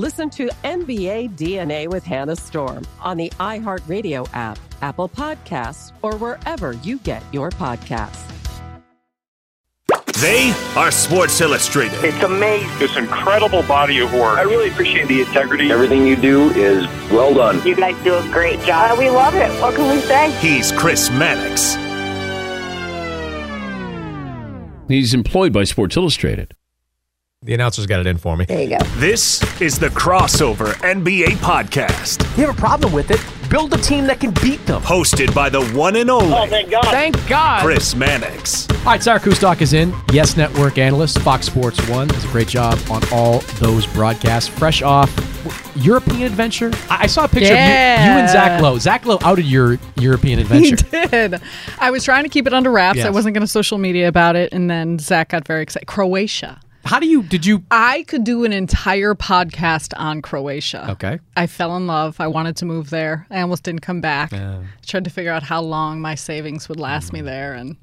Listen to NBA DNA with Hannah Storm on the iHeartRadio app, Apple Podcasts, or wherever you get your podcasts. They are Sports Illustrated. It's amazing. This incredible body of work. I really appreciate the integrity. Everything you do is well done. You guys do a great job. We love it. What can we say? He's Chris Mannix. He's employed by Sports Illustrated. The announcer's got it in for me. There you go. This is the Crossover NBA Podcast. You have a problem with it? Build a team that can beat them. Hosted by the one and only. Oh, thank God. Thank God. Chris Mannix. All right, Sarah Kustok is in. Yes Network analyst, Fox Sports One. Does a great job on all those broadcasts. Fresh off European adventure. I, I saw a picture Yeah. of you, you and Zach Lowe. Zach Lowe outed your European adventure. He did. I was trying to keep it under wraps. I Yes. wasn't going to social media about it, and then Zach got very excited. Croatia. How do you? Did you? I could do an entire podcast on Croatia. Okay. I fell in love. I wanted to move there. I almost didn't come back. Tried to figure out how long my savings would last Mm. me there, and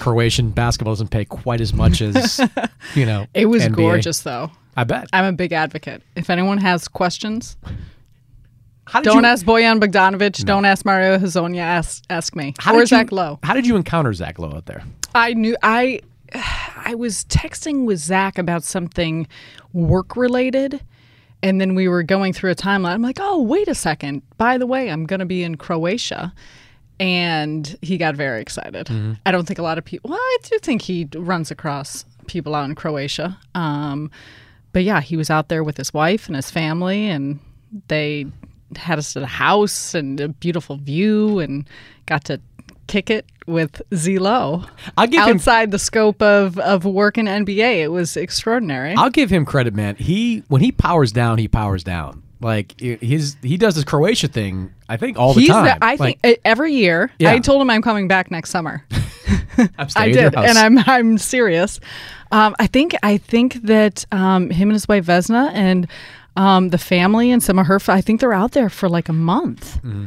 Croatian basketball doesn't pay quite as much as you know. it was NBA. gorgeous, though. I bet. I'm a big advocate. If anyone has questions, don't you, ask Bojan Bogdanovic. Don't ask Mario Hezonja. Ask ask me. How or you- Zach Lowe. How did you encounter Zach Lowe out there? I knew I I was texting with Zach about something work related. And then we were going through a timeline. I'm like, oh, wait a second. By the way, I'm going to be in Croatia. And he got very excited. Mm-hmm. I don't think a lot of people, well, I do think he runs across people out in Croatia. Um, but yeah, he was out there with his wife and his family, and they had us at a house and a beautiful view and got to kick it with Zelo I'll give him. outside the scope of, of work in NBA. It was extraordinary. I'll give him credit, man. He when he powers down, he powers down. Like his he does his Croatia thing. I think all the He's time. the- I Like, think every year. Yeah. I told him I'm coming back next summer. I'm I staying at your did, and I'm I'm serious. Um, I think I think that um, him and his wife Vesna and um, the family and some of her. I think they're out there for like a month. Mm-hmm.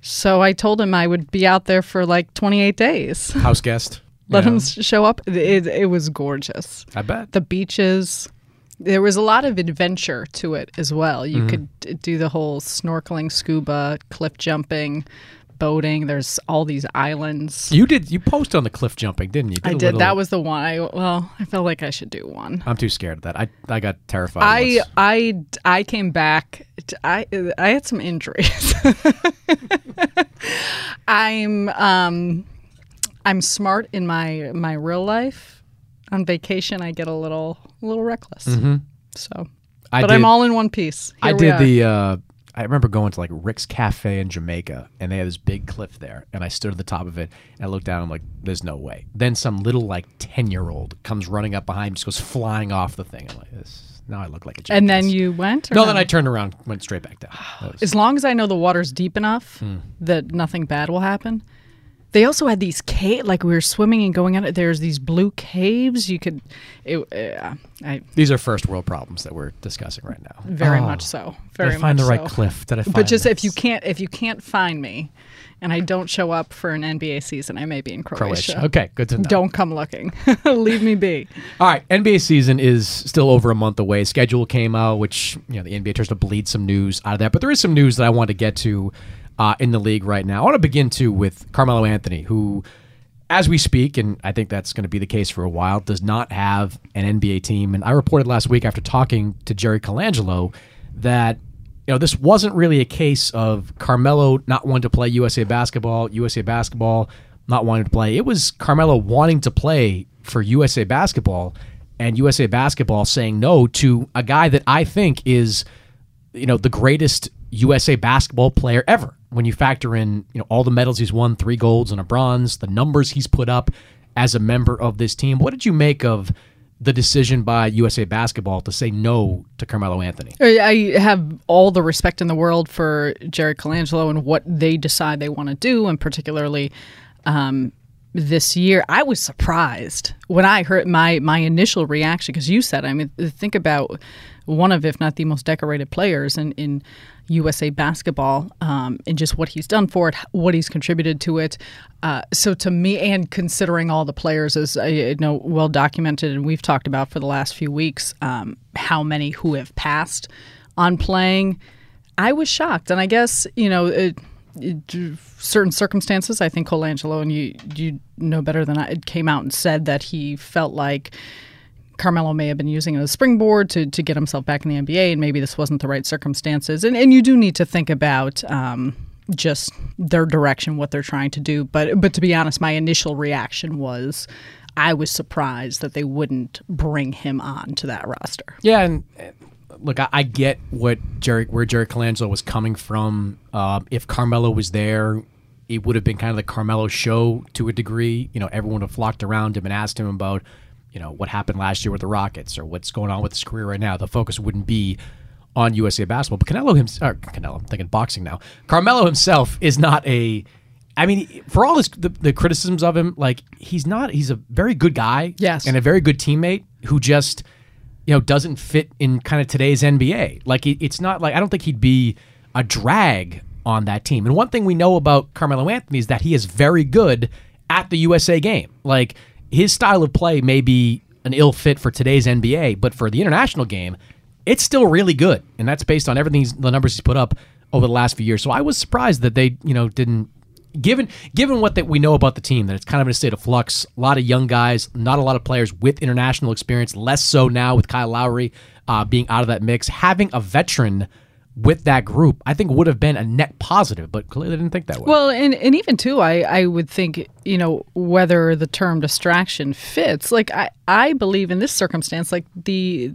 So I told him I would be out there for like 28 days. house guest. Let him show up. It, it was gorgeous. I bet. The beaches. There was a lot of adventure to it as well. You Mm-hmm. could do the whole snorkeling, scuba, cliff jumping, boating. There's all these islands. You did. You posted on the cliff jumping, didn't you? I a did. little- That was the one. I well, I felt like I should do one. I'm too scared of that. I I got terrified. I once. I I came back. I I had some injuries. I'm um I'm smart in my my real life. On vacation, I get a little a little reckless. So, Mm-hmm. I but did, I'm all in one piece. I Here we did the. Uh, I remember going to like Rick's Cafe in Jamaica, and they had this big cliff there, and I stood at the top of it, and I looked down. I'm like, "There's no way." Then some little like ten year old comes running up behind, me, just goes flying off the thing. I'm like, "This, now I look like a jackass. And then you went? or no, then I turned around, went straight back down. Was- As long as I know the water's deep enough Hmm. that nothing bad will happen. They also had these cave, like we were swimming and going on it. There's these blue caves. You could, it, uh, I These are first world problems that we're discussing right now. very Oh. much so. Did I Very find much the right so. cliff? Did I But find just if you can't, if you can't find me, and I don't show up for an NBA season, I may be in Croatia. Croatia. Okay, good to know. Don't come looking. Leave me be. All right, NBA season is still over a month away. Schedule came out, which you know the NBA tries to bleed some news out of that, but there is some news that I want to get to uh, in the league right now. I want to begin too with Carmelo Anthony, who, as we speak, and I think that's going to be the case for a while, does not have an NBA team. And I reported last week after talking to Jerry Colangelo that you know this wasn't really a case of Carmelo not wanting to play USA basketball, USA basketball not wanting to play. It was Carmelo wanting to play for USA basketball and USA basketball saying no to a guy that I think is you know the greatest USA basketball player ever. When you factor in you know all the medals he's won, three golds and a bronze, the numbers he's put up as a member of this team. What did you make of the decision by USA basketball to say no to Carmelo Anthony? I have all the respect in the world for Jerry Colangelo and what they decide they want to do, and particularly um, this year. I was surprised when I heard my my initial reaction because you said, I mean, think about one of, if not the most decorated players in in USA basketball, um, and just what he's done for it, what he's contributed to it. Uh, so to me, and considering all the players, as I know, well documented, and we've talked about for the last few weeks, um, how many who have passed on playing. I was shocked, and I guess you know. It, certain circumstances, I think Colangelo and you you know better than I came out and said that he felt like Carmelo may have been using it as a springboard to to get himself back in the NBA, and maybe this wasn't the right circumstances. And and you do need to think about. Um, just their direction, what they're trying to do, but but to be honest, my initial reaction was, I was surprised that they wouldn't bring him on to that roster. Yeah, and uh, look, I, I get what Jerry, where Jerry Colangelo was coming from. Uh, if Carmelo was there, it would have been kind of the Carmelo show to a degree. You know, everyone would have flocked around him and asked him about, you know, what happened last year with the Rockets or what's going on with his career right now. The focus wouldn't be on USA basketball. But Canelo himself, Canelo, I'm thinking boxing now. Carmelo himself is not a. I mean, for all his the, the criticisms of him, like he's not. He's a very good guy. Yes. and a very good teammate who just you know doesn't fit in kind of today's NBA. Like it, it's not like I don't think he'd be a drag on that team. And one thing we know about Carmelo Anthony is that he is very good at the USA game. Like his style of play may be an ill fit for today's NBA, but for the international game, it's still really good. And that's based on everything the numbers he's put up over the last few years. So I was surprised that they, you know, didn't given given what that we know about the team that it's kind of in a state of flux a lot of young guys not a lot of players with international experience less so now with kyle lowry uh, being out of that mix having a veteran with that group i think would have been a net positive but clearly they didn't think that way Well, and, and even too, I, I would think, you know, whether the term distraction fits. Like I, I believe in this circumstance, like the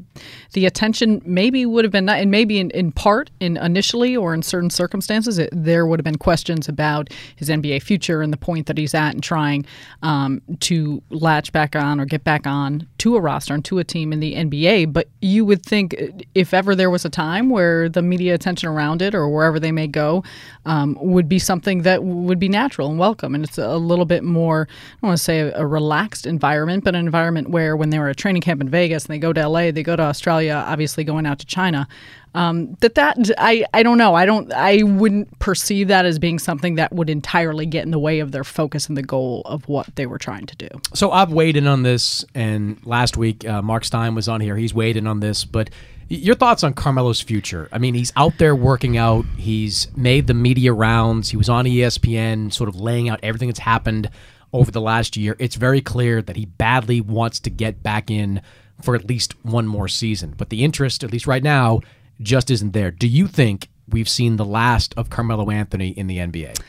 the attention maybe would have been not, and maybe in, in part in initially or in certain circumstances, it, there would have been questions about his NBA future and the point that he's at and trying um, to latch back on or get back on to a roster and to a team in the NBA. But you would think if ever there was a time where the media attention around it or wherever they may go um, would be something that would be natural and welcome. And it's a little bit more, I don't want to say a, a relaxed environment, but an environment where when they were at training camp in Vegas and they go to LA, they go to Australia, obviously going out to China. Um, that that I, I don't know I don't I wouldn't perceive that as being something that would entirely get in the way of their focus and the goal of what they were trying to do. So I've weighed in on this, and last week uh, Mark Stein was on here. He's weighed in on this, but your thoughts on Carmelo's future? I mean, he's out there working out. He's made the media rounds. He was on ESPN, sort of laying out everything that's happened over the last year. It's very clear that he badly wants to get back in for at least one more season. But the interest, at least right now, just isn't there. Do you think we've seen the last of Carmelo Anthony in the NBA?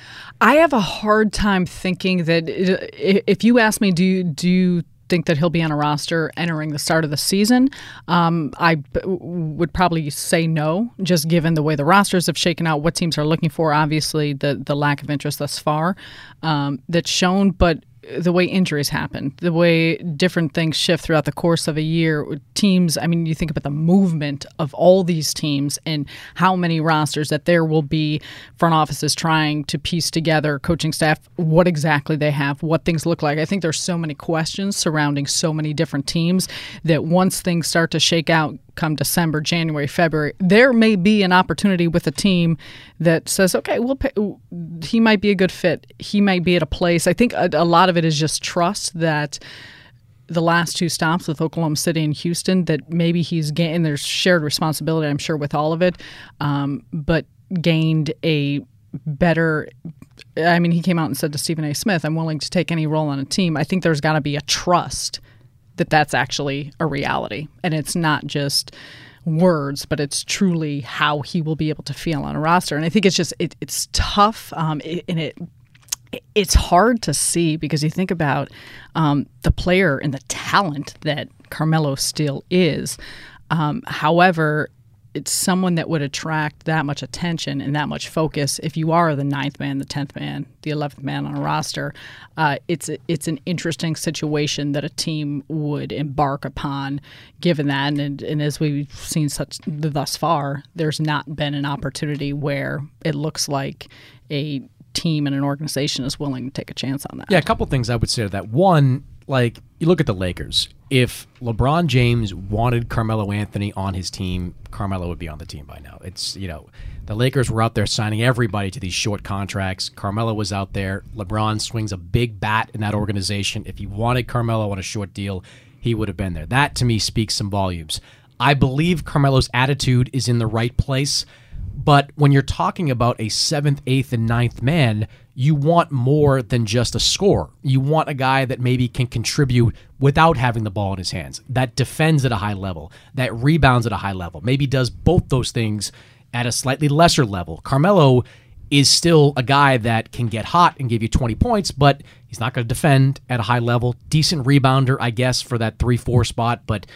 I have a hard time thinking that uh, if you ask me, do you, do you think that he'll be on a roster entering the start of the season? Um, I b- would probably say no, just given the way the rosters have shaken out, what teams are looking for. Obviously, the the lack of interest thus far um, that's shown, but the way injuries happen, the way different things shift throughout the course of a year. Teams, I mean, you think about the movement of all these teams and how many rosters that there will be front offices trying to piece together, coaching staff, what exactly they have, what things look like. I think there's so many questions surrounding so many different teams that once things start to shake out, come December, January, February, there may be an opportunity with a team that says, okay, we'll pay, he might be a good fit. He might be at a place. I think a, a lot of it is just trust that the last two stops with Oklahoma City and Houston that maybe he's gained. There's shared responsibility, I'm sure, with all of it, um, but gained a better. I mean, he came out and said to Stephen A. Smith, "I'm willing to take any role on a team." I think there's got to be a trust that that's actually a reality, and it's not just words, but it's truly how he will be able to feel on a roster. And I think it's just it, it's tough, um, and it it's hard to see because you think about um, the player and the talent that Carmelo still is. Um, however, it's someone that would attract that much attention and that much focus. If you are the ninth man, the tenth man, the eleventh man on a roster, uh, it's it's an interesting situation that a team would embark upon. Given that, and, and as we've seen such thus far, there's not been an opportunity where it looks like a team and an organization is willing to take a chance on that. Yeah, a couple things I would say to that. One, like you look at the Lakers. If LeBron James wanted Carmelo Anthony on his team, Carmelo would be on the team by now. It's you know, the Lakers were out there signing everybody to these short contracts. Carmelo was out there. LeBron swings a big bat in that organization. If he wanted Carmelo on a short deal, he would have been there. That to me speaks some volumes. I believe Carmelo's attitude is in the right place. But when you're talking about a seventh, eighth, and ninth man, you want more than just a score. You want a guy that maybe can contribute without having the ball in his hands, that defends at a high level, that rebounds at a high level, maybe does both those things at a slightly lesser level. Carmelo is still a guy that can get hot and give you 20 points, but he's not going to defend at a high level. Decent rebounder, I guess, for that 3 4 spot, but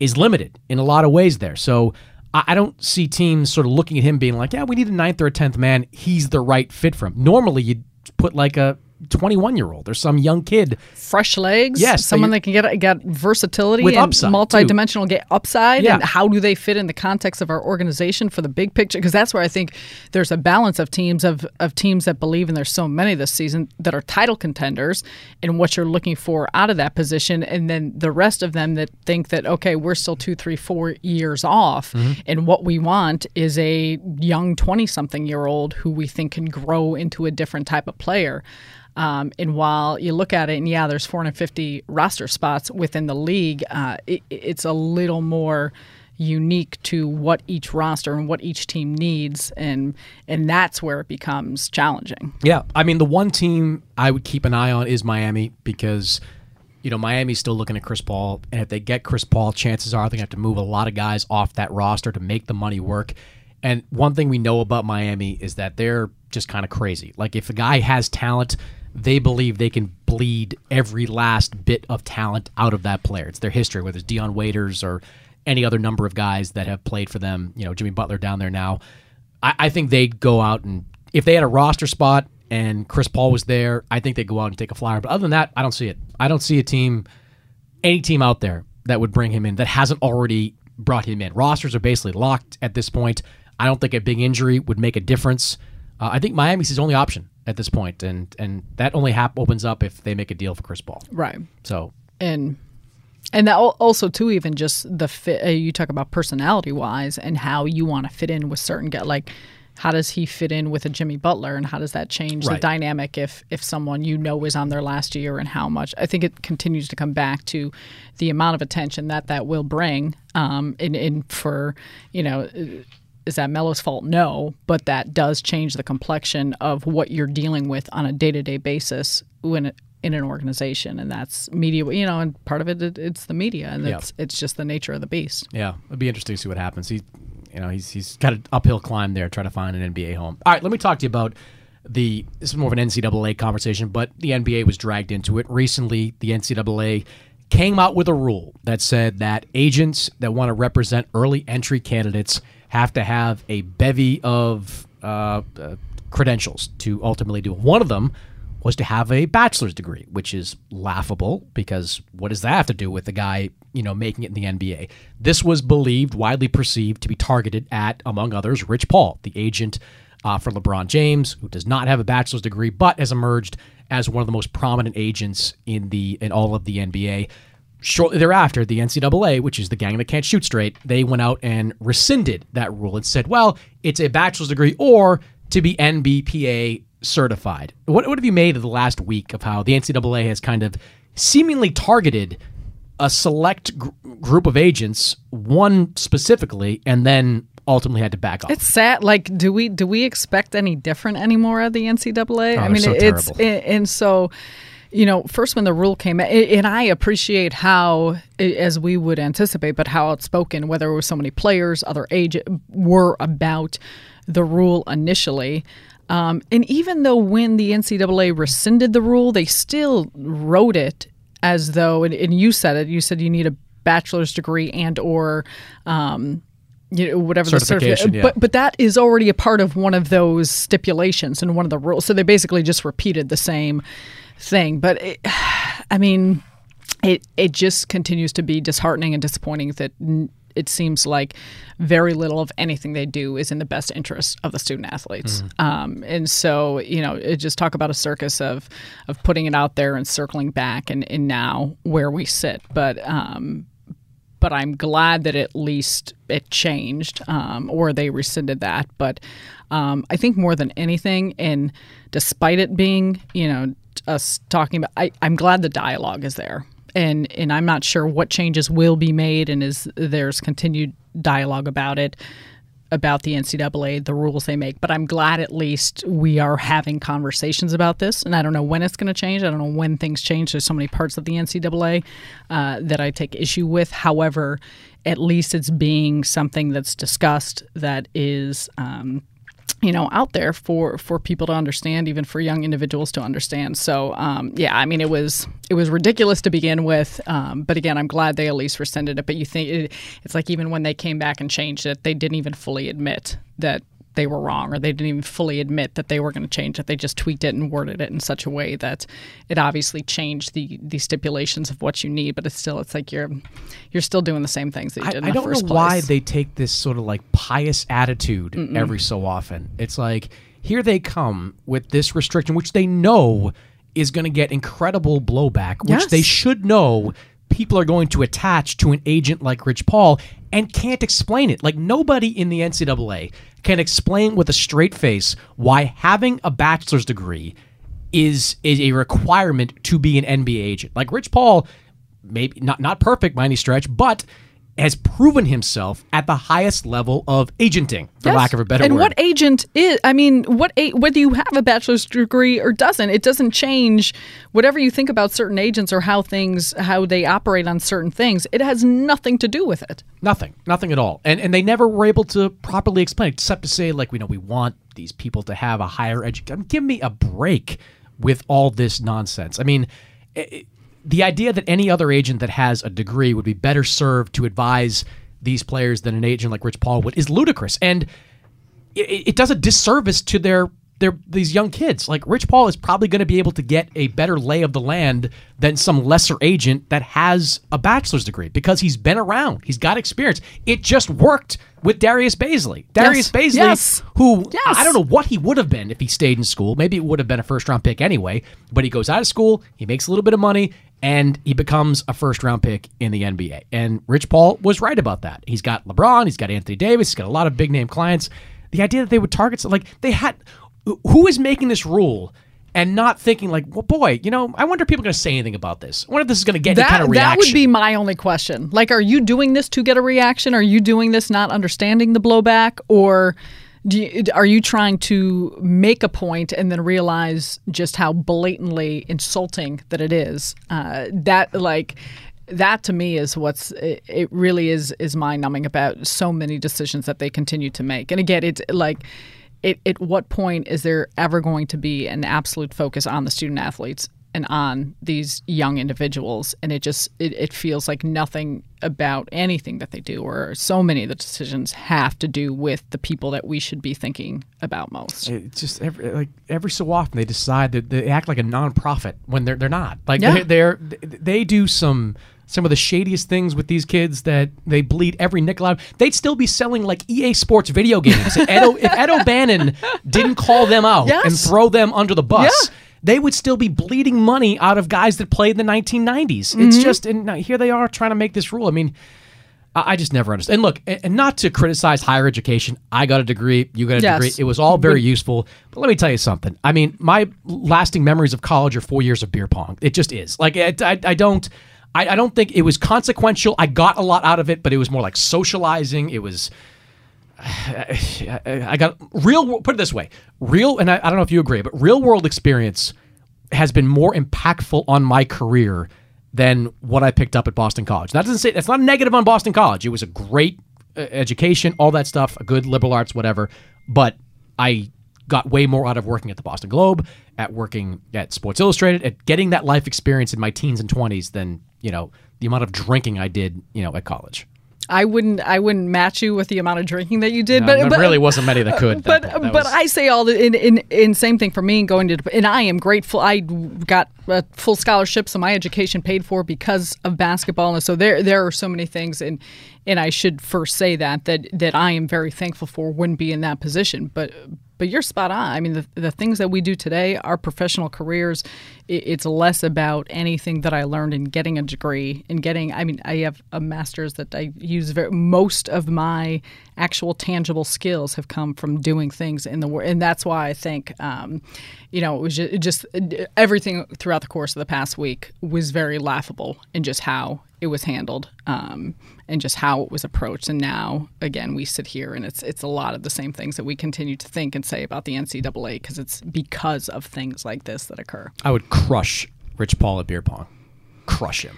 is limited in a lot of ways there. So I don't see teams sort of looking at him being like, yeah, we need a ninth or a tenth man. He's the right fit for him. Normally, you'd put like a 21 year old or some young kid. Fresh legs? Yes. Someone that can get get versatility with and upside, multi-dimensional get upside. Yeah. And how do they fit in the context of our organization for the big picture? Because that's where I think there's a balance of teams of, of teams that believe, and there's so many this season, that are title contenders and what you're looking for out of that position. And then the rest of them that think that, okay, we're still two, three, four years off. Mm-hmm. And what we want is a young 20 something year old who we think can grow into a different type of player. Um, and while you look at it, and yeah, there's 450 roster spots within the league, uh, it, it's a little more unique to what each roster and what each team needs, and and that's where it becomes challenging. Yeah, I mean, the one team I would keep an eye on is Miami because. You know, Miami's still looking at Chris Paul, and if they get Chris Paul, chances are they're going to have to move a lot of guys off that roster to make the money work. And one thing we know about Miami is that they're just kind of crazy. Like, if a guy has talent, they believe they can bleed every last bit of talent out of that player. It's their history, whether it's Dion Waiters or any other number of guys that have played for them. You know, Jimmy Butler down there now. I, I think they'd go out and if they had a roster spot and Chris Paul was there, I think they'd go out and take a flyer. But other than that, I don't see it. I don't see a team, any team out there that would bring him in that hasn't already brought him in. Rosters are basically locked at this point. I don't think a big injury would make a difference. Uh, I think Miami's his only option at this point, and and that only hap- opens up if they make a deal for Chris Paul. Right. So and and that also too even just the fit. Uh, you talk about personality wise and how you want to fit in with certain guys. Like how does he fit in with a Jimmy Butler, and how does that change Right. the dynamic if if someone you know is on their last year and how much? I think it continues to come back to the amount of attention that that will bring. Um, in in for you know. Is that Melo's fault? No, but that does change the complexion of what you're dealing with on a day to day basis when in an organization, and that's media. You know, and part of it, it it's the media, and Yeah. it's it's just the nature of the beast. Yeah, it'd be interesting to see what happens. He, you know, he's he's got an uphill climb there, trying to find an NBA home. All right, let me talk to you about the. This is more of an NCAA conversation, but the NBA was dragged into it recently. The NCAA came out with a rule that said that agents that want to represent early entry candidates have to have a bevy of uh, uh, credentials to ultimately do. it. One of them was to have a bachelor's degree, which is laughable because what does that have to do with the guy, you know, making it in the NBA? This was believed, widely perceived to be targeted at, among others, Rich Paul, the agent uh, for LeBron James, who does not have a bachelor's degree, but has emerged as one of the most prominent agents in the in all of the NBA. Shortly thereafter, the NCAA, which is the gang that can't shoot straight, they went out and rescinded that rule and said, well, it's a bachelor's degree or to be NBPA certified. What, what have you made of the last week of how the NCAA has kind of seemingly targeted a select gr- group of agents, one specifically, and then ultimately had to back off? It's sad. Like, do we do we expect any different anymore at the NCAA? Oh, I mean, so it's and so. You know, first when the rule came and I appreciate how, as we would anticipate, but how outspoken, whether it was so many players, other agent, were about the rule initially. Um, and even though when the NCAA rescinded the rule, they still wrote it as though, and, and you said it, you said you need a bachelor's degree and or um, you know, whatever the Certification, certificate. yeah. But but that is already a part of one of those stipulations and one of the rules. So they basically just repeated the same thing. But it, I mean, it it just continues to be disheartening and disappointing that it seems like very little of anything they do is in the best interest of the student athletes. Um, and so, you know, it just talk about a circus of of putting it out there and circling back and, and now where we sit. But um, but I'm glad that at least it changed um, or they rescinded that. But um, I think more than anything, and despite it being, you know, us talking about, I, I'm glad the dialogue is there. And, and I'm not sure what changes will be made, and is there's continued dialogue about it, about the NCAA, the rules they make. But I'm glad at least we are having conversations about this. And I don't know when it's going to change. I don't know when things change. There's so many parts of the NCAA uh, that I take issue with. However, at least it's being something that's discussed that is. Um, you know, out there for for people to understand, even for young individuals to understand. So, um, yeah, I mean, it was it was ridiculous to begin with, um, but again, I'm glad they at least rescinded it. But you think it, it's like even when they came back and changed it, they didn't even fully admit that they were wrong, or they didn't even fully admit that they were going to change it. They just tweaked it and worded it in such a way that it obviously changed the the stipulations of what you need. But it's still, it's like you're you're still doing the same things that you I, did. In I the don't know first why they take this sort of like pious attitude Mm-mm. every so often. It's like here they come with this restriction, which they know is going to get incredible blowback, which Yes. they should know people are going to attach to an agent like Rich Paul and can't explain it. Like nobody in the NCAA can explain with a straight face why having a bachelor's degree is is a requirement to be an NBA agent. Like Rich Paul, maybe not not perfect by any stretch, but has proven himself at the highest level of agenting, for Yes. lack of a better and word. what agent is? I mean, what a, whether you have a bachelor's degree or doesn't, it doesn't change whatever you think about certain agents or how things how they operate on certain things. It has nothing to do with it. Nothing, nothing at all. And and they never were able to properly explain it, except to say like, we know we want these people to have a higher education. Give me a break with all this nonsense. I mean, i i- the idea that any other agent that has a degree would be better served to advise these players than an agent like Rich Paul would is ludicrous. And it, it does a disservice to their their these young kids. Like Rich Paul is probably going to be able to get a better lay of the land than some lesser agent that has a bachelor's degree because he's been around. He's got experience. It just worked with Darius Bazley. Darius Yes. Bazley, Yes. who Yes. I don't know what he would have been if he stayed in school. Maybe it would have been a first round pick anyway. But he goes out of school, he makes a little bit of money, and he becomes a first round pick in the NBA. And Rich Paul was right about that. He's got LeBron, he's got Anthony Davis, he's got a lot of big name clients. The idea that they would target like they had who is making this rule and not thinking like, well, boy, you know, I wonder if people are going to say anything about this. I wonder if this is going to get any That kind of that would be my only question. Like, are you doing this to get a reaction? Are you doing this not understanding the blowback, or you, are you trying to make a point and then realize just how blatantly insulting that it is? Uh, that like that to me is what's it, really is is mind numbing about so many decisions that they continue to make. And again, it's like. It, at what point is there ever going to be an absolute focus on the student athletes and on these young individuals and it just it, it feels like nothing about anything that they do or so many of the decisions have to do with the people that we should be thinking about most it's just every, like every so often they decide that they act like a nonprofit when they're they're not like Yeah. they're, they're they do some some of the shadiest things with these kids that they bleed every nickel out. They'd still be selling like EA Sports video games. if, Ed o, if Ed O'Bannon didn't call them out Yes. and throw them under the bus, Yeah. They would still be bleeding money out of guys that played in the 1990s. It's Mm-hmm. just, and now here they are trying to make this rule. I mean, I I just never understand. And look, and not to criticize higher education, I got a degree, you got a Yes. degree. It was all very useful. But let me tell you something. I mean, my lasting memories of college are four years of beer pong. It just is. Like, it, I, I don't. I, I don't think it was consequential. I got a lot out of it, but it was more like socializing. It was. I, I got real. Put it this way: real, and I, I don't know if you agree, but real world experience has been more impactful on my career than what I picked up at Boston College. That doesn't say that's not negative on Boston College. It was a great uh, education, all that stuff, a good liberal arts, whatever. But I got way more out of working at the Boston Globe, at working at Sports Illustrated, at getting that life experience in my teens and twenties than you know the amount of drinking I did, you know, at college. I wouldn't I wouldn't match you with the amount of drinking that you did, No, but, there but really wasn't many that could. But That- that but was- I say all the in, in in same thing for me going to and I am grateful. I got a full scholarship, so my education paid for because of basketball, and so there there are so many things, and and I should first say that that that I am very thankful for. Wouldn't be in that position, but but you're spot on. I mean, the, the things that we do today, our professional careers, it, it's less about anything that I learned in getting a degree and getting. I mean, I have a master's that I use. Very, most of my actual tangible skills have come from doing things in the world, and that's why I think, um, you know, it was just, just everything throughout the course of the past week was very laughable in just how it was handled um, and just how it was approached. And now, again, we sit here and it's it's a lot of the same things that we continue to think and say about the NCAA because it's because of things like this that occur. I would crush Rich Paul at beer pong, crush him.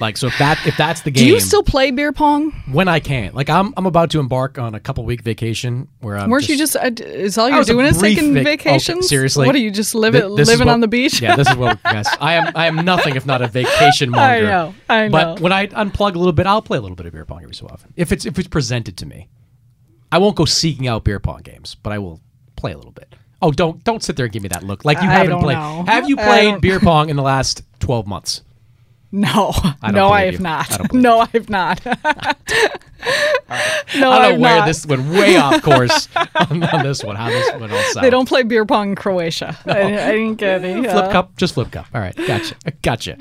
Like so, if that if that's the game, Do you still play beer pong? when I can't, Like I'm I'm about to embark on a couple week vacation where I'm. Weren't you just? Uh, is all you're doing is taking vac- vacations? Okay, seriously, what are you just living is living what- on the beach? yeah, this is what. Yes, I am. I am nothing if not a vacation monger. I know, I know. But when I unplug a little bit, I'll play a little bit of beer pong every so often. If it's if it's presented to me, I won't go seeking out beer pong games, but I will play a little bit. Oh, don't don't sit there and give me that look like you I haven't played. know. Have you played beer pong in the last twelve months? No, I no, I have you. not. I don't believe no, I have not. no, I I've don't know where not. this went way off course on, on this one. How this went all south. They don't play beer pong in Croatia. I, I didn't get it. flip uh, cup, just flip cup. All right, gotcha, gotcha.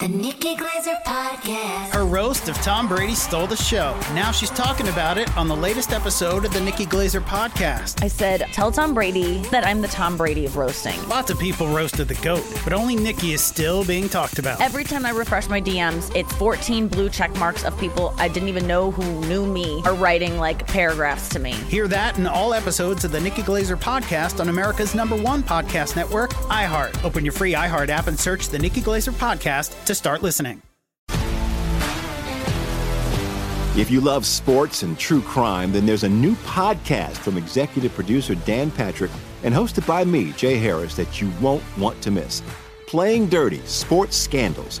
The Nikki Glazer Podcast. Her roast of Tom Brady stole the show. Now she's talking about it on the latest episode of the Nikki Glazer Podcast. I said, tell Tom Brady that I'm the Tom Brady of roasting. Lots of people roasted the GOAT, but only Nikki is still being talked about. Every time I refresh my DMs, it's 14 blue check marks of people I didn't even know who knew me are writing like paragraphs to me. Hear that in all episodes of the Nikki Glazer Podcast on America's number one podcast network, iHeart. Open your free iHeart app and search the Nikki Glazer Podcast to start listening. If you love sports and true crime, then there's a new podcast from executive producer Dan Patrick and hosted by me, Jay Harris, that you won't want to miss. Playing Dirty Sports Scandals.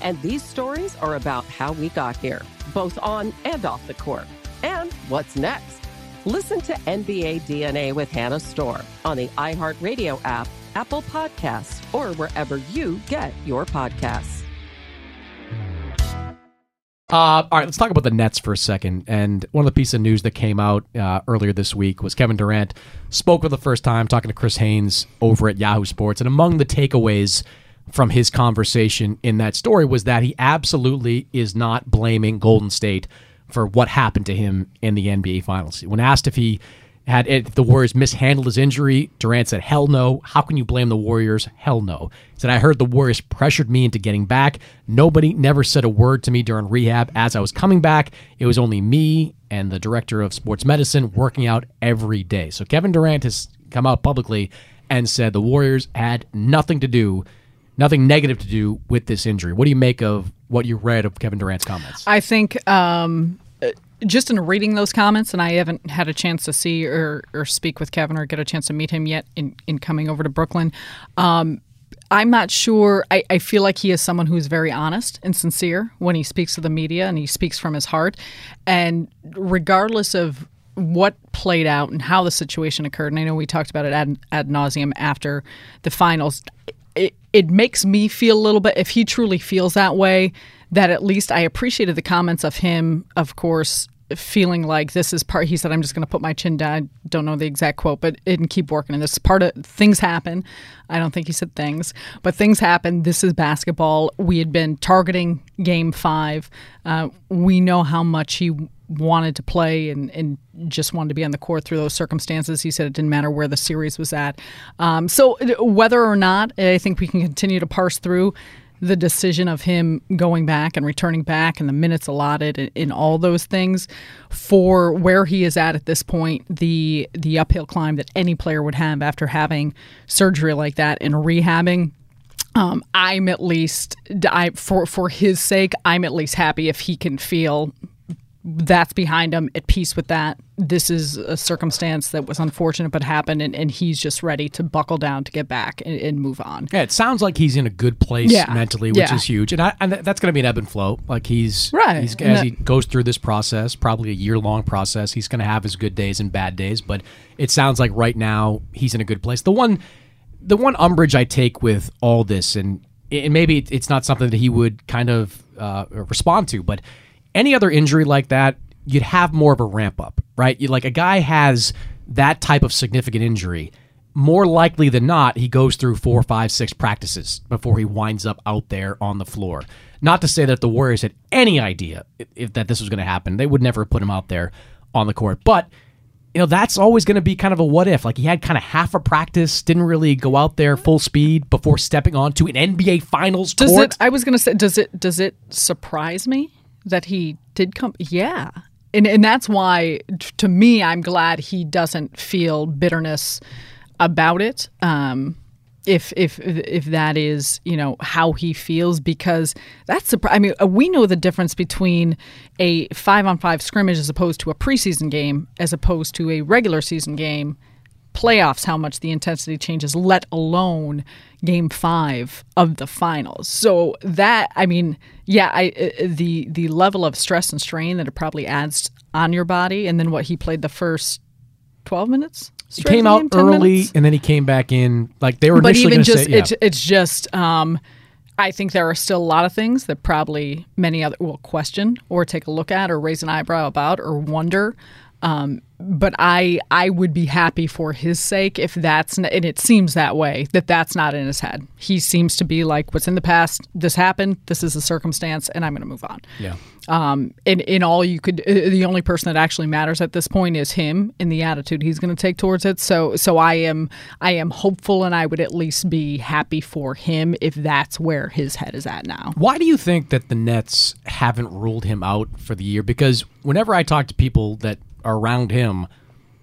And these stories are about how we got here, both on and off the court. And what's next? Listen to NBA DNA with Hannah Storm on the iHeartRadio app, Apple Podcasts, or wherever you get your podcasts. Uh, all right, let's talk about the Nets for a second. And one of the pieces of news that came out uh, earlier this week was Kevin Durant spoke for the first time talking to Chris Haynes over at Yahoo Sports. And among the takeaways from his conversation in that story was that he absolutely is not blaming Golden State for what happened to him in the NBA Finals. When asked if he had if the Warriors mishandled his injury, Durant said, "Hell no! How can you blame the Warriors? Hell no!" He said, "I heard the Warriors pressured me into getting back. Nobody never said a word to me during rehab as I was coming back. It was only me and the director of sports medicine working out every day." So Kevin Durant has come out publicly and said the Warriors had nothing to do nothing negative to do with this injury. What do you make of what you read of Kevin Durant's comments? I think um, just in reading those comments, and I haven't had a chance to see or, or speak with Kevin or get a chance to meet him yet in, in coming over to Brooklyn. Um, I'm not sure. I, I feel like he is someone who's very honest and sincere when he speaks to the media and he speaks from his heart. And regardless of what played out and how the situation occurred, and I know we talked about it ad, ad nauseum after the finals, it, makes me feel a little bit, if he truly feels that way, that at least I appreciated the comments of him, of course, feeling like this is part he said i'm just going to put my chin down. I don't know the exact quote but it and keep working. And this is part of things happen. I don't think he said things but things happen. This is basketball. We had been targeting game five. Uh, we know how much he wanted to play and, and just wanted to be on the court through those circumstances. He said it didn't matter where the series was at. Um, so, whether or not, I think we can continue to parse through the decision of him going back and returning back and the minutes allotted in, in all those things for where he is at at this point the the uphill climb that any player would have after having surgery like that and rehabbing um, I'm at least I, for for his sake I'm at least happy if he can feel that's behind him at peace with that this is a circumstance that was unfortunate but happened and, and he's just ready to buckle down to get back and, and move on yeah it sounds like he's in a good place Yeah. mentally which Yeah. is huge and, I, and that's going to be an ebb and flow like he's Right. he's, as that- he goes through this process probably a year long process he's going to have his good days and bad days but it sounds like right now he's in a good place the one the one umbrage i take with all this and and maybe it's not something that he would kind of uh, respond to but any other injury like that you'd have more of a ramp up right you like a guy has that type of significant injury more likely than not, he goes through four, five, six practices before he winds up out there on the floor. Not to say that the Warriors had any idea if, if that this was going to happen. They would never put him out there on the court. But you know that's always going to be kind of a what if. Like he had kind of half a practice, didn't really go out there full speed before stepping onto an NBA Finals does court. it i was going to say does it does it surprise me that he did come yeah and and that's why to me i'm glad he doesn't feel bitterness about it um if if if that is you know how he feels because that's I mean uh, we know the difference between a 5 on 5 scrimmage as opposed to a preseason game as opposed to a regular season game playoffs how much the intensity changes let alone game 5 of the finals so that i mean yeah i uh, the the level of stress and strain that it probably adds on your body and then what he played the first 12 minutes he came out game, early minutes? and then he came back in. Like they were but initially even just say, yeah. it's, it's just um I think there are still a lot of things that probably many other will question or take a look at or raise an eyebrow about or wonder. Um, but I I would be happy for his sake if that's n- and it seems that way that that's not in his head. He seems to be like what's in the past. This happened. This is a circumstance, and I'm going to move on. Yeah. Um, and in all you could, uh, the only person that actually matters at this point is him and the attitude he's going to take towards it. So, so I am, I am hopeful, and I would at least be happy for him if that's where his head is at now. Why do you think that the Nets haven't ruled him out for the year? Because whenever I talk to people that around him,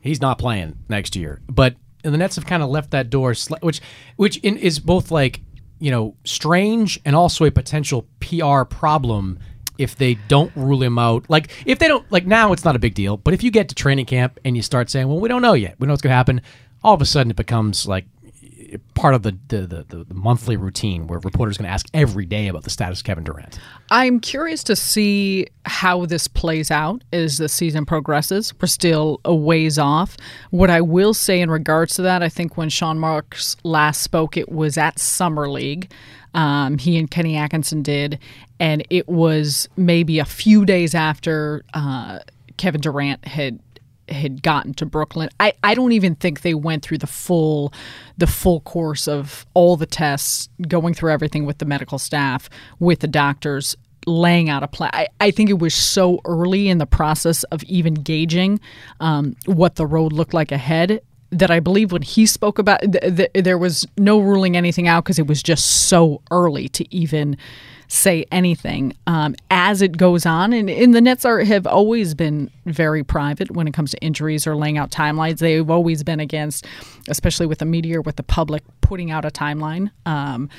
he's not playing next year. But the Nets have kind of left that door, sli- which which in, is both like you know strange and also a potential PR problem if they don't rule him out. Like if they don't like now, it's not a big deal. But if you get to training camp and you start saying, "Well, we don't know yet. We know what's going to happen," all of a sudden it becomes like part of the the, the, the, monthly routine where reporters going to ask every day about the status of Kevin Durant. I'm curious to see how this plays out as the season progresses. We're still a ways off. What I will say in regards to that, I think when Sean Marks last spoke, it was at Summer League. Um, he and Kenny Atkinson did, and it was maybe a few days after uh, Kevin Durant had had gotten to Brooklyn. I, I don't even think they went through the full the full course of all the tests, going through everything with the medical staff, with the doctors, laying out a plan. I, I think it was so early in the process of even gauging um, what the road looked like ahead that I believe when he spoke about th- th- there was no ruling anything out because it was just so early to even say anything um, as it goes on. And, and the Nets are have always been very private when it comes to injuries or laying out timelines. They've always been against, especially with the media, with the public, putting out a timeline. Um,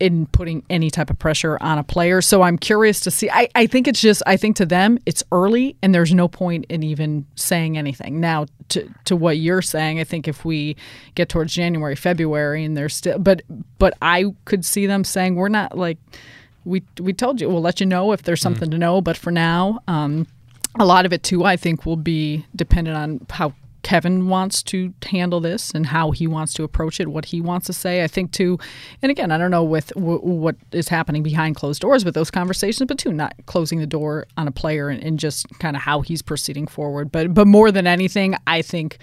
in putting any type of pressure on a player. So I'm curious to see. I, I think it's just, I think to them, it's early and there's no point in even saying anything. Now, to, to what you're saying, I think if we get towards January, February, and there's still, but, but I could see them saying, we're not like, we, we told you, we'll let you know if there's something to know. But for now, um, a lot of it too, I think, will be dependent on how Kevin wants to handle this and how he wants to approach it, what he wants to say. I think too, and again, I don't know with w- what is happening behind closed doors with those conversations, but too, not closing the door on a player and, and just kind of how he's proceeding forward. But but more than anything, I think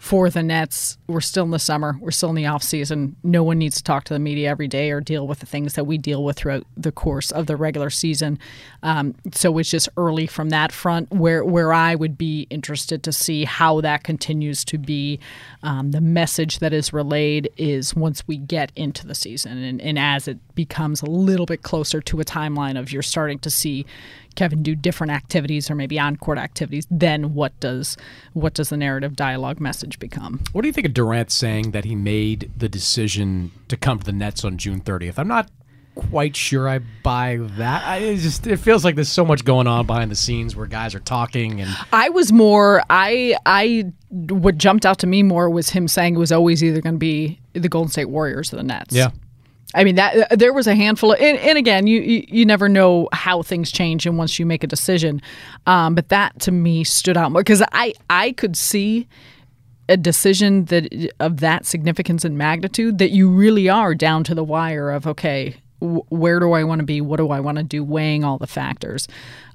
for the Nets, we're still in the summer. We're still in the off season. No one needs to talk to the media every day or deal with the things that we deal with throughout the course of the regular season. Um, so it's just early from that front. Where where I would be interested to see how that continues to be. Um, the message that is relayed is once we get into the season and, and as it becomes a little bit closer to a timeline of you're starting to see Kevin do different activities or maybe on court activities, then what does what does the narrative dialogue message become? What do you think of Durant saying that he made the decision to come to the Nets on June 30th? I'm not quite sure I buy that. I it just it feels like there's so much going on behind the scenes where guys are talking and I was more I I what jumped out to me more was him saying it was always either going to be the Golden State Warriors or the Nets. yeah. I mean that there was a handful of, and, and again, you, you you never know how things change, and once you make a decision, um, but that to me stood out more because I I could see a decision that of that significance and magnitude that you really are down to the wire of okay, where do I want to be? What do I want to do? Weighing all the factors.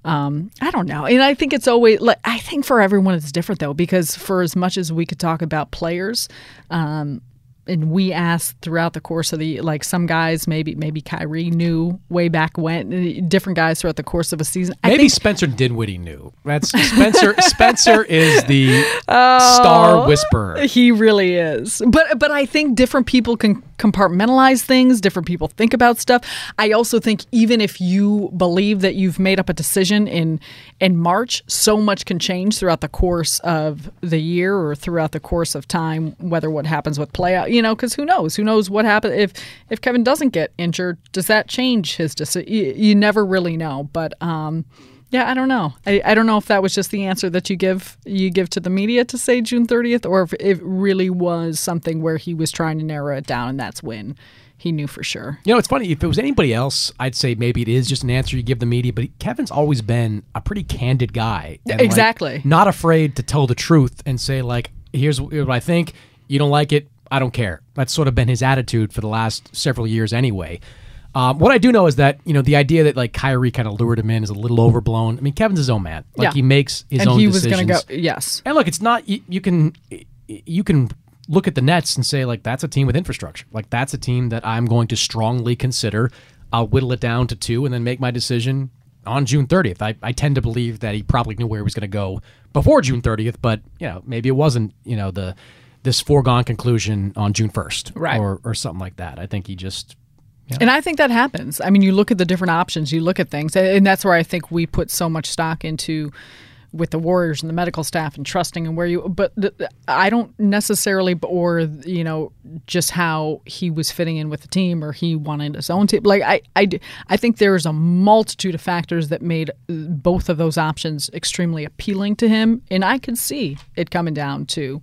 Um, I don't know, and I think it's always like I think for everyone it's different though because for as much as we could talk about players. Um, and we asked throughout the course of the like some guys maybe maybe Kyrie knew way back when uh, different guys throughout the course of a season. I Maybe think, Spencer Dinwiddie knew. That's Spencer. Spencer is the Oh, star whisperer. He really is. But but I think different people can compartmentalize things, different people think about stuff. I also think even if you believe that you've made up a decision in in March, so much can change throughout the course of the year or throughout the course of time, whether what happens with playout, you know, cuz who knows? Who knows what happens if if Kevin doesn't get injured, does that change his decision? You, you never really know, but um yeah, I don't know. I, I don't know if that was just the answer that you give you give to the media to say June 30th, or if it really was something where he was trying to narrow it down, and that's when he knew for sure. You know, it's funny. If it was anybody else, I'd say maybe it is just an answer you give the media. But Kevin's always been a pretty candid guy. and, like, Exactly. not afraid to tell the truth and say, like, here's what I think. You don't like it. I don't care. That's sort of been his attitude for the last several years anyway. Um, what I do know is that you know the idea that like Kyrie kind of lured him in is a little overblown. I mean, Kevin's his own man. Like Yeah. he makes his and own he was going to go. Yes. And look, it's not you, you can you can look at the Nets and say like that's a team with infrastructure. Like that's a team that I'm going to strongly consider. I'll whittle it down to two and then make my decision on June 30th. I, I tend to believe that he probably knew where he was going to go before June 30th, but you know maybe it wasn't you know the this foregone conclusion on June 1st Right. or or something like that. I think he just And I think that happens. I mean, you look at the different options, you look at things, and that's where I think we put so much stock into with the Warriors and the medical staff and trusting and where you. But I don't necessarily, or you know, just how he was fitting in with the team or he wanted his own team. Like i i, I think there's a multitude of factors that made uh, both of those options extremely appealing to him, and I could see it coming down to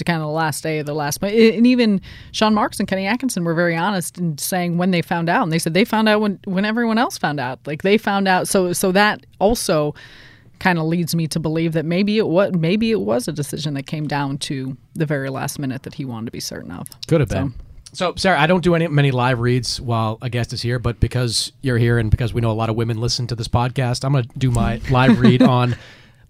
to kind of the last day of the last But and even Sean Marks and Kenny Atkinson were very honest in saying when they found out and they said they found out when when everyone else found out like they found out so so that also kind of leads me to believe that maybe it was maybe it was a decision that came down to the very last minute that he wanted to be certain of Could have So- been. So, Sarah, I don't do any many live reads while a guest is here, but because you're here and because we know a lot of women listen to this podcast, I'm going to do my live read on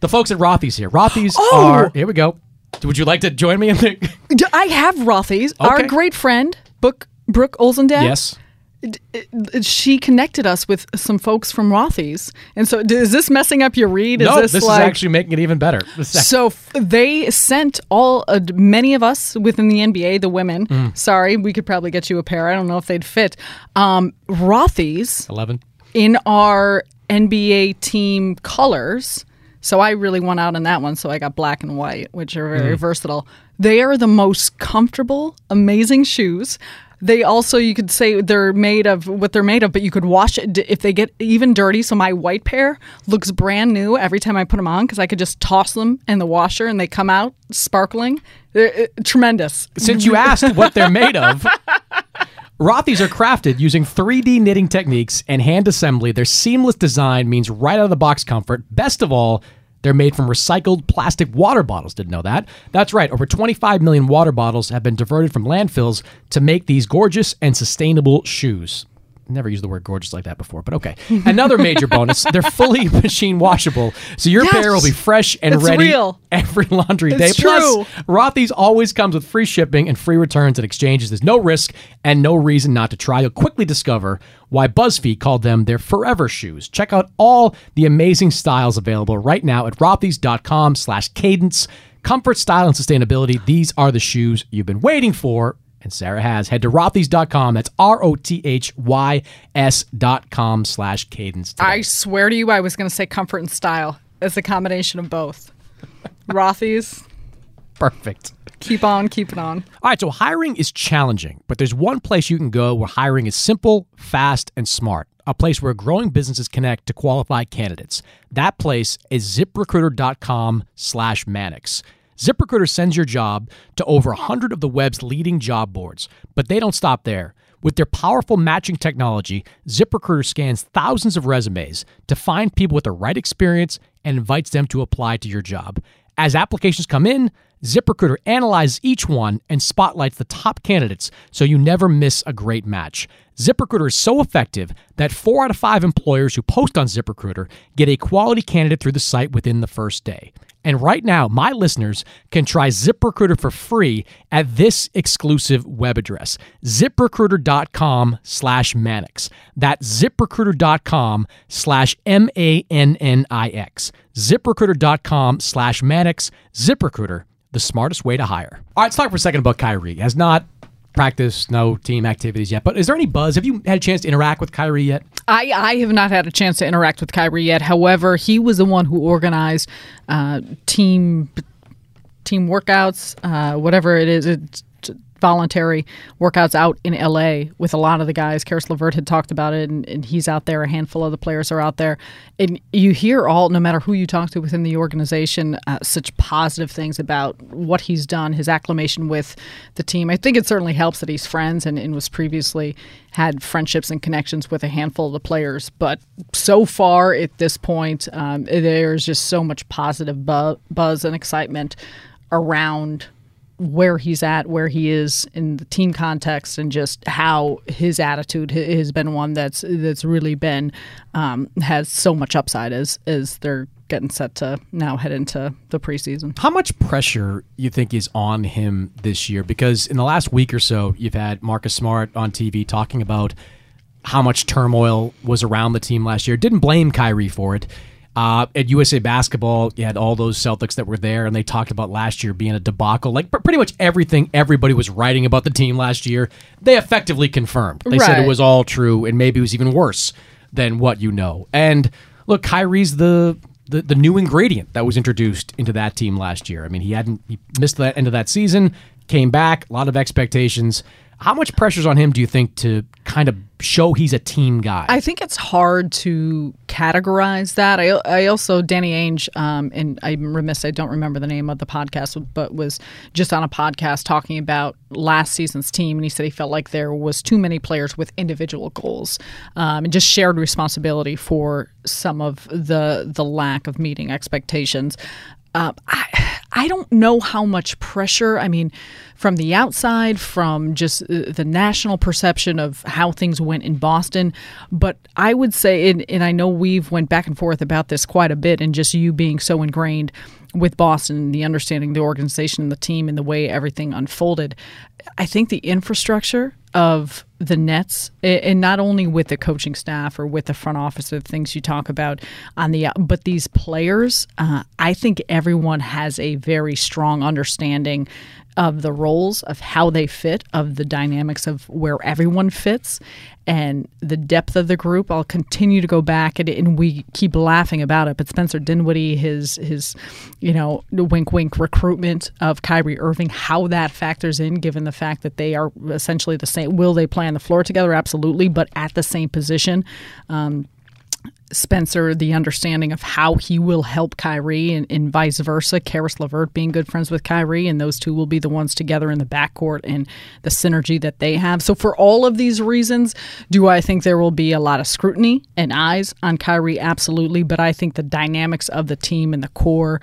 the folks at Rothy's here. Rothy's Oh! are here. We go. Would you like to join me in the? I have Rothy's our Okay. great friend Book Brooke Olzendale Yes. she connected us with some folks from Rothy's and so d- is this messing up your read no, this, is actually making it even better. So f- they sent all uh, many of us within the NBA, the women. Mm. Sorry, we could probably get you a pair. I don't know if they'd fit. Um, Rothy's eleven in our NBA team colors. So I really won out on that one. So I got black and white, which are very Mm. versatile. They are the most comfortable, amazing shoes. They also, you could say they're made of what they're made of, but you could wash it if they get even dirty. So my white pair looks brand new every time I put them on because I could just toss them in the washer and they come out sparkling. They're, uh, tremendous. Since you asked what they're made of, Rothy's are crafted using 3D knitting techniques and hand assembly. Their seamless design means right out of the box comfort. Best of all, they're made from recycled plastic water bottles. Didn't know that? That's right. Over 25 million water bottles have been diverted from landfills to make these gorgeous and sustainable shoes. Never used the word gorgeous like that before, but okay. Another major bonus: they're fully machine washable, so your Yes! pair will be fresh and It's ready real. every laundry It's day. Plus, true. Rothy's always comes with free shipping and free returns and exchanges. There's no risk and no reason not to try. You'll quickly discover why BuzzFeed called them their forever shoes. Check out all the amazing styles available right now at rothys.com slash cadence. Comfort, style, and sustainability. These are the shoes you've been waiting for. And Sarah has. Head to rothys.com. That's R-O-T-H-Y-S dot com slash cadence. today. I swear to you, I was going to say comfort and style. It's a combination of both. Rothy's, Perfect. keep on, keep it on. All right, so hiring is challenging, but there's one place you can go where hiring is simple, fast, and smart. A place where growing businesses connect to qualified candidates. That place is ziprecruiter.com slash Mannix. ZipRecruiter sends your job to over 100 of the web's leading job boards, but they don't stop there. With their powerful matching technology, ZipRecruiter scans thousands of resumes to find people with the right experience and invites them to apply to your job. As applications come in, ZipRecruiter analyzes each one and spotlights the top candidates so you never miss a great match. ZipRecruiter is so effective that four out of five employers who post on ZipRecruiter get a quality candidate through the site within the first day. And right now, my listeners can try ZipRecruiter for free at this exclusive web address, ziprecruiter.com slash Mannix. That's ziprecruiter.com slash M-A-N-N-I-X. ziprecruiter.com slash Mannix. ZipRecruiter, the smartest way to hire. All right, let's talk for a second about Kyrie. Has not practiced, no team activities yet, but is there any buzz? Have you had a chance to interact with Kyrie yet? I, I have not had a chance to interact with Kyrie yet. However, he was the one who organized uh, team team workouts, uh, whatever it is. It's voluntary workouts out in LA with a lot of the guys. Caris LeVert had talked about it, and, and he's out there. A handful of the players are out there, and you hear all, no matter who you talk to within the organization, uh, such positive things about what he's done, his acclimation with the team. I think it certainly helps that he's friends and, and was previously had friendships and connections with a handful of the players. But so far at this point, um, there's just so much positive bu- buzz and excitement around where he's at, where he is in the team context, and just how his attitude has been one that's that's really been um, has so much upside as as they're getting set to now head into the preseason. How much pressure you think is on him this year? Because in the last week or so, you've had Marcus Smart on TV talking about how much turmoil was around the team last year. Didn't blame Kyrie for it. Uh, at USA Basketball, you had all those Celtics that were there, and they talked about last year being a debacle. Like pretty much everything everybody was writing about the team last year, they effectively confirmed. They right. said it was all true, and maybe it was even worse than what you know. And look, Kyrie's the the, the new ingredient that was introduced into that team last year. I mean, he hadn't he missed the end of that season, came back, a lot of expectations. How much pressure's on him, do you think, to kind of show he's a team guy? I think it's hard to categorize that. I, I also, Danny Ainge, um, and I'm remiss, I don't remember the name of the podcast, but was just on a podcast talking about last season's team. And he said he felt like there was too many players with individual goals um, and just shared responsibility for some of the, the lack of meeting expectations. Uh, I, I don't know how much pressure. I mean, from the outside, from just uh, the national perception of how things went in Boston, but I would say, and, and I know we've went back and forth about this quite a bit, and just you being so ingrained with Boston, the understanding the organization, and the team, and the way everything unfolded. I think the infrastructure of the Nets, and not only with the coaching staff or with the front office, the things you talk about on the, but these players, uh, I think everyone has a very strong understanding of the roles, of how they fit, of the dynamics of where everyone fits, and the depth of the group. I'll continue to go back and, and we keep laughing about it. But Spencer Dinwiddie, his his, you know, wink wink recruitment of Kyrie Irving, how that factors in, given the fact that they are essentially the same. Will they play on the floor together? Absolutely, but at the same position. Um, Spencer the understanding of how he will help Kyrie and, and, vice versa. Caris LeVert being good friends with Kyrie, and those two will be the ones together in the backcourt and the synergy that they have. So, for all of these reasons, do I think there will be a lot of scrutiny and eyes on Kyrie? Absolutely. But I think the dynamics of the team and the core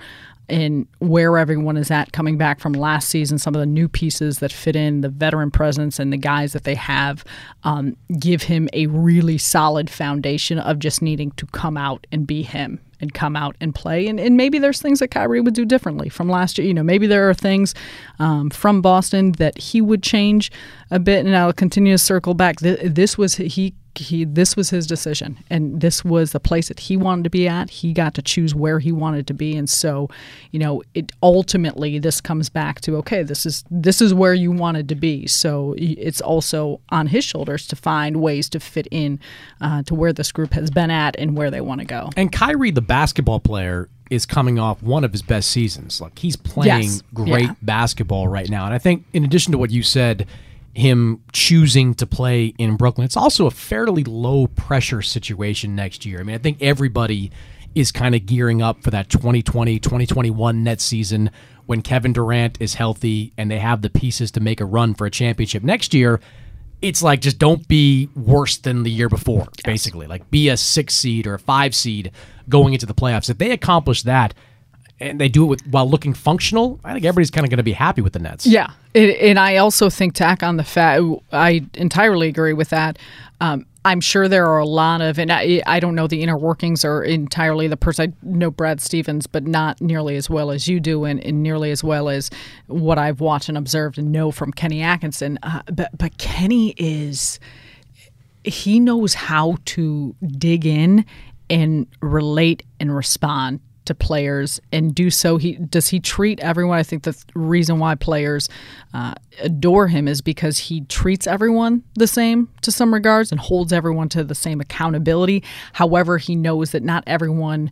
in where everyone is at coming back from last season, some of the new pieces that fit in, the veteran presence, and the guys that they have um, give him a really solid foundation of just needing to come out and be him and come out and play. And, and maybe there's things that Kyrie would do differently from last year. You know, maybe there are things um, from Boston that he would change a bit. And I'll continue to circle back. This was, he he this was his decision and this was the place that he wanted to be at. He got to choose where he wanted to be and so you know it ultimately this comes back to okay this is this is where you wanted to be. So it's also on his shoulders to find ways to fit in uh, to where this group has been at and where they want to go. And Kyrie the basketball player is coming off one of his best seasons. Like he's playing yes. great yeah. basketball right now. And I think in addition to what you said him choosing to play in Brooklyn. It's also a fairly low pressure situation next year. I mean, I think everybody is kind of gearing up for that 2020 2021 net season when Kevin Durant is healthy and they have the pieces to make a run for a championship next year. It's like just don't be worse than the year before, basically. Like be a six seed or a five seed going into the playoffs. If they accomplish that, and they do it with, while looking functional, I think everybody's kind of going to be happy with the Nets. Yeah, it, and I also think tack on the fact I entirely agree with that. Um, I'm sure there are a lot of, and I, I don't know the inner workings or entirely the person. I know Brad Stevens, but not nearly as well as you do, and, and nearly as well as what I've watched and observed and know from Kenny Atkinson. Uh, but but Kenny is he knows how to dig in and relate and respond to players and do so he does he treat everyone? I think the reason why players uh, adore him is because he treats everyone the same to some regards and holds everyone to the same accountability. However he knows that not everyone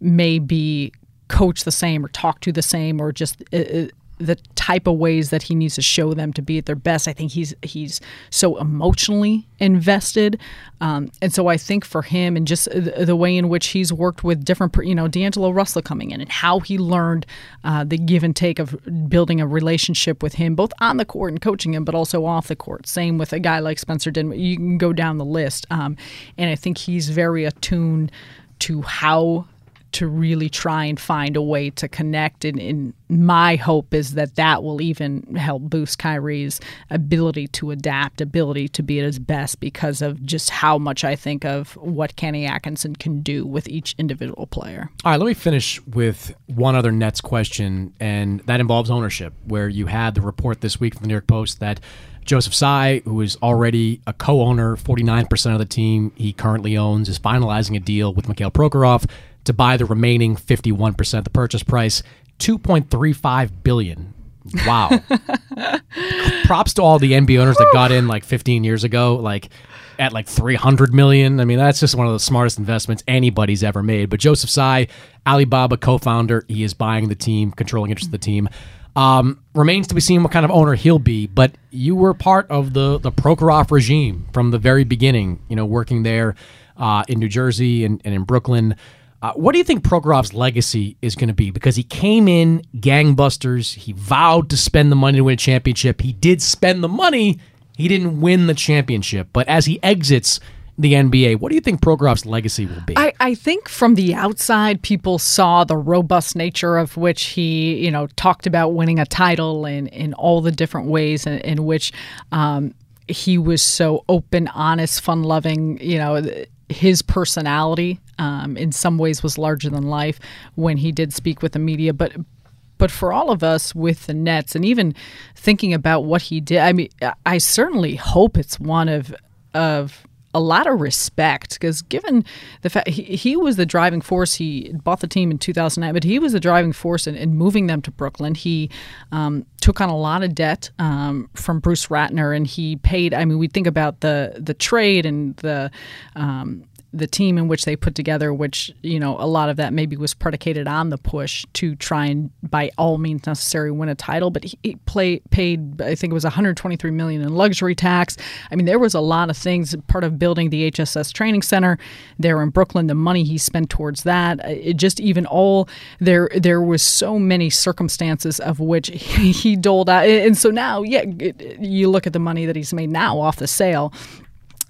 may be coached the same or talked to the same or just uh, uh the type of ways that he needs to show them to be at their best. I think he's he's so emotionally invested, um, and so I think for him and just the, the, way in which he's worked with different, you know, D'Angelo Russell coming in and how he learned uh, the give and take of building a relationship with him, both on the court and coaching him, but also off the court. Same with a guy like Spencer Dinwiddie. You can go down the list, um, and I think he's very attuned to how to really try and find a way to connect. And, and my hope is that that will even help boost Kyrie's ability to adapt, ability to be at his best because of just how much I think of what Kenny Atkinson can do with each individual player. All right, let me finish with one other Nets question, and that involves ownership, where you had the report this week from the New York Post that Joseph Tsai, who is already a co-owner, 49% of the team he currently owns, is finalizing a deal with Mikhail Prokhorov to buy the remaining 51% of the purchase price, 2.35 billion. Wow. Props to all the NBA owners that got in like 15 years ago, like at like 300 million. I mean, that's just one of the smartest investments anybody's ever made. But Joseph Tsai, Alibaba co-founder, he is buying the team, controlling interest of the team. Um, remains to be seen what kind of owner he'll be, but you were part of the the Prokhorov regime from the very beginning. You know, working there uh, in New Jersey and, and in Brooklyn. Uh, what do you think Prokhorov's legacy is going to be? Because he came in gangbusters. He vowed to spend the money to win a championship. He did spend the money. He didn't win the championship. But as he exits the NBA. What do you think Prokhorov's legacy will be? I, I think from the outside, people saw the robust nature of which he, you know, talked about winning a title and in all the different ways in, in which um, he was so open, honest, fun loving, you know, his personality um, in some ways was larger than life when he did speak with the media. But but for all of us with the Nets, and even thinking about what he did, I mean, I certainly hope it's one of of a lot of respect because given the fact he, he was the driving force he bought the team in 2009 but he was the driving force in, in moving them to brooklyn. He um, took on a lot of debt um, from bruce ratner and he paid i mean we think about the the trade and the um, the team in which they put together, which you know a lot of that maybe was predicated on the push to try and by all means necessary win a title. But he, play, paid, I think it was 123 million in luxury tax. I mean, there was a lot of things. Part of building the HSS training center there in Brooklyn, the money he spent towards that, it just even all there there was so many circumstances of which he, he doled out, and so now, yeah, you look at the money that he's made now off the sale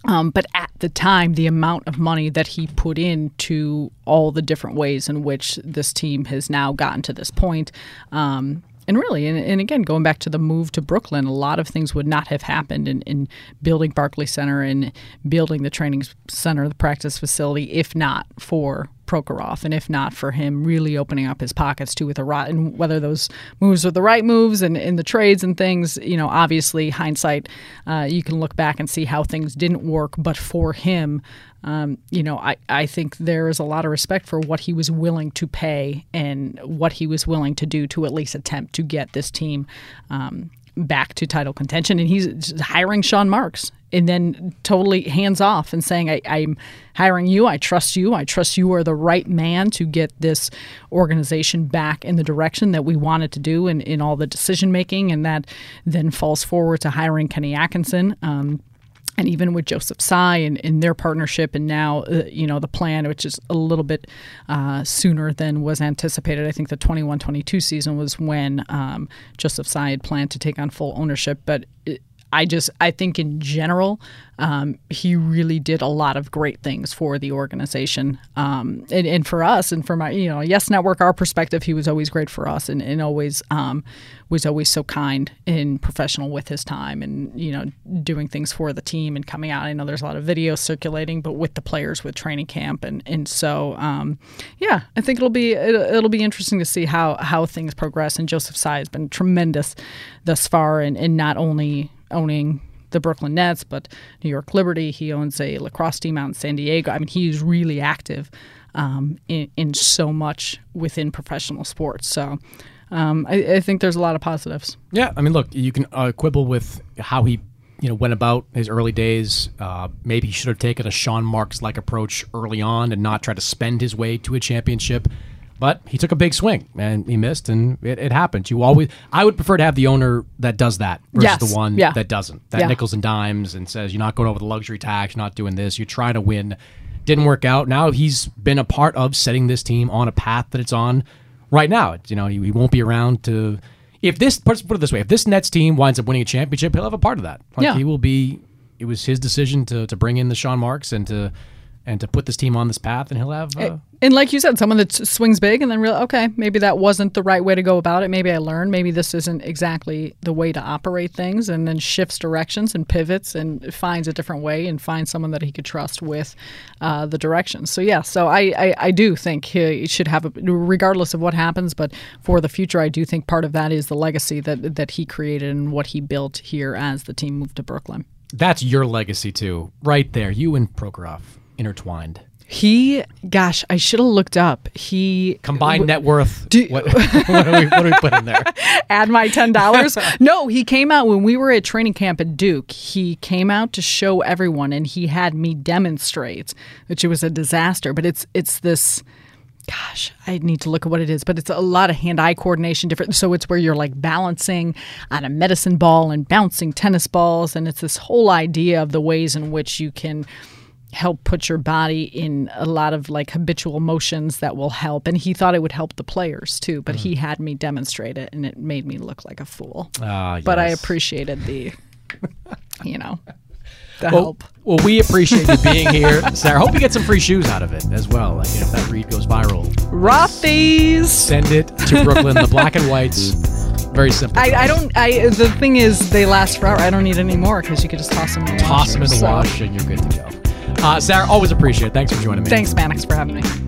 um, but at the time, the amount of money that he put into all the different ways in which this team has now gotten to this point, um, and really, and, and, again, going back to the move to Brooklyn, a lot of things would not have happened in, in building Barclays Center and building the training center, the practice facility, if not for Prokhorov, and if not for him really opening up his pockets too with a rot, and whether those moves are the right moves and in the trades and things, you know, obviously hindsight, uh, you can look back and see how things didn't work, but for him, um, you know, I, I think there is a lot of respect for what he was willing to pay and what he was willing to do to at least attempt to get this team um, back to title contention. And he's hiring Sean Marks and then totally hands off and saying, I, am hiring you. I trust you. I trust you are the right man to get this organization back in the direction that we wanted to do in, in all the decision making. And that then falls forward to hiring Kenny Atkinson. Um, and even with Joseph Tsai and in their partnership, and now uh, you know the plan, which is a little bit uh, sooner than was anticipated. I think the 21-22 season was when um, Joseph Tsai had planned to take on full ownership, but. It, I just I think in general um, he really did a lot of great things for the organization. Um, and, and, for us and for my you know Yes Network our perspective he was always great for us and, and always um, was always so kind and professional with his time and you know doing things for the team and coming out. I know there's a lot of videos circulating but with the players with training camp and and so um, yeah I think it'll be it'll, it'll, be interesting to see how how things progress. And Joseph Tsai has been tremendous thus far and, and not only owning the Brooklyn Nets, but New York Liberty. He owns a lacrosse team out in San Diego. I mean, he's really active um, in, in, so much within professional sports. So um, I, I, think there's a lot of positives. Yeah, I mean, look, you can uh, quibble with how he. You know, went about his early days. Uh, maybe he should have taken a Sean Marks like approach early on and not try to spend his way to a championship. But he took a big swing and he missed, and it, it happened. You always, I would prefer to have the owner that does that versus yes. the one yeah. that doesn't. That yeah. nickels and dimes and says you're not going over the luxury tax, you're not doing this, you're trying to win. Didn't work out. Now he's been a part of setting this team on a path that it's on right now. you know, he, he, won't be around to. If this, put it this way, if this Nets team winds up winning a championship, he'll have a part of that. Like yeah. he will be. It was his decision to to bring in the Sean Marks and to and to put this team on this path, and he'll have. Uh, and like you said, someone that swings big and then real okay, maybe that wasn't the right way to go about it. Maybe I learned. Maybe this isn't exactly the way to operate things, and then shifts directions and pivots and finds a different way and finds someone that he could trust with uh, the directions. So yeah, so I, I, I do think he should have, a, regardless of what happens, but for the future, I do think part of that is the legacy that that he created and what he built here as the team moved to Brooklyn. That's your legacy too, right there. You and Prokhorov intertwined. He, gosh, I should have looked up. He combined net worth. Do, what, what, do we, what do we put in there? Add my ten dollars. no, he came out when we were at training camp at Duke. He came out to show everyone, and he had me demonstrate, which it was a disaster. But it's it's this gosh, I need to look at what it is, but it's a lot of hand-eye coordination. Different, so it's where you're like balancing on a medicine ball and bouncing tennis balls, and it's this whole idea of the ways in which you can help put your body in a lot of like habitual motions that will help. And he thought it would help the players too, but mm. he had me demonstrate it and it made me look like a fool. Yes. But I appreciated the, you know, the well, help. Well, we appreciate you being here, Sarah. Hope you get some free shoes out of it as well. Like, you know, if that read goes viral. Rothy's. Send it to Brooklyn, the black and whites. Very simple. I, I, don't. I the thing is, they last forever. I don't need any more because you could just toss them in the toss them in the so. wash and you're good to go. Uh, Sarah, always appreciate it. Thanks for joining me. Thanks, Mannix, for having me.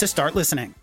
to start listening.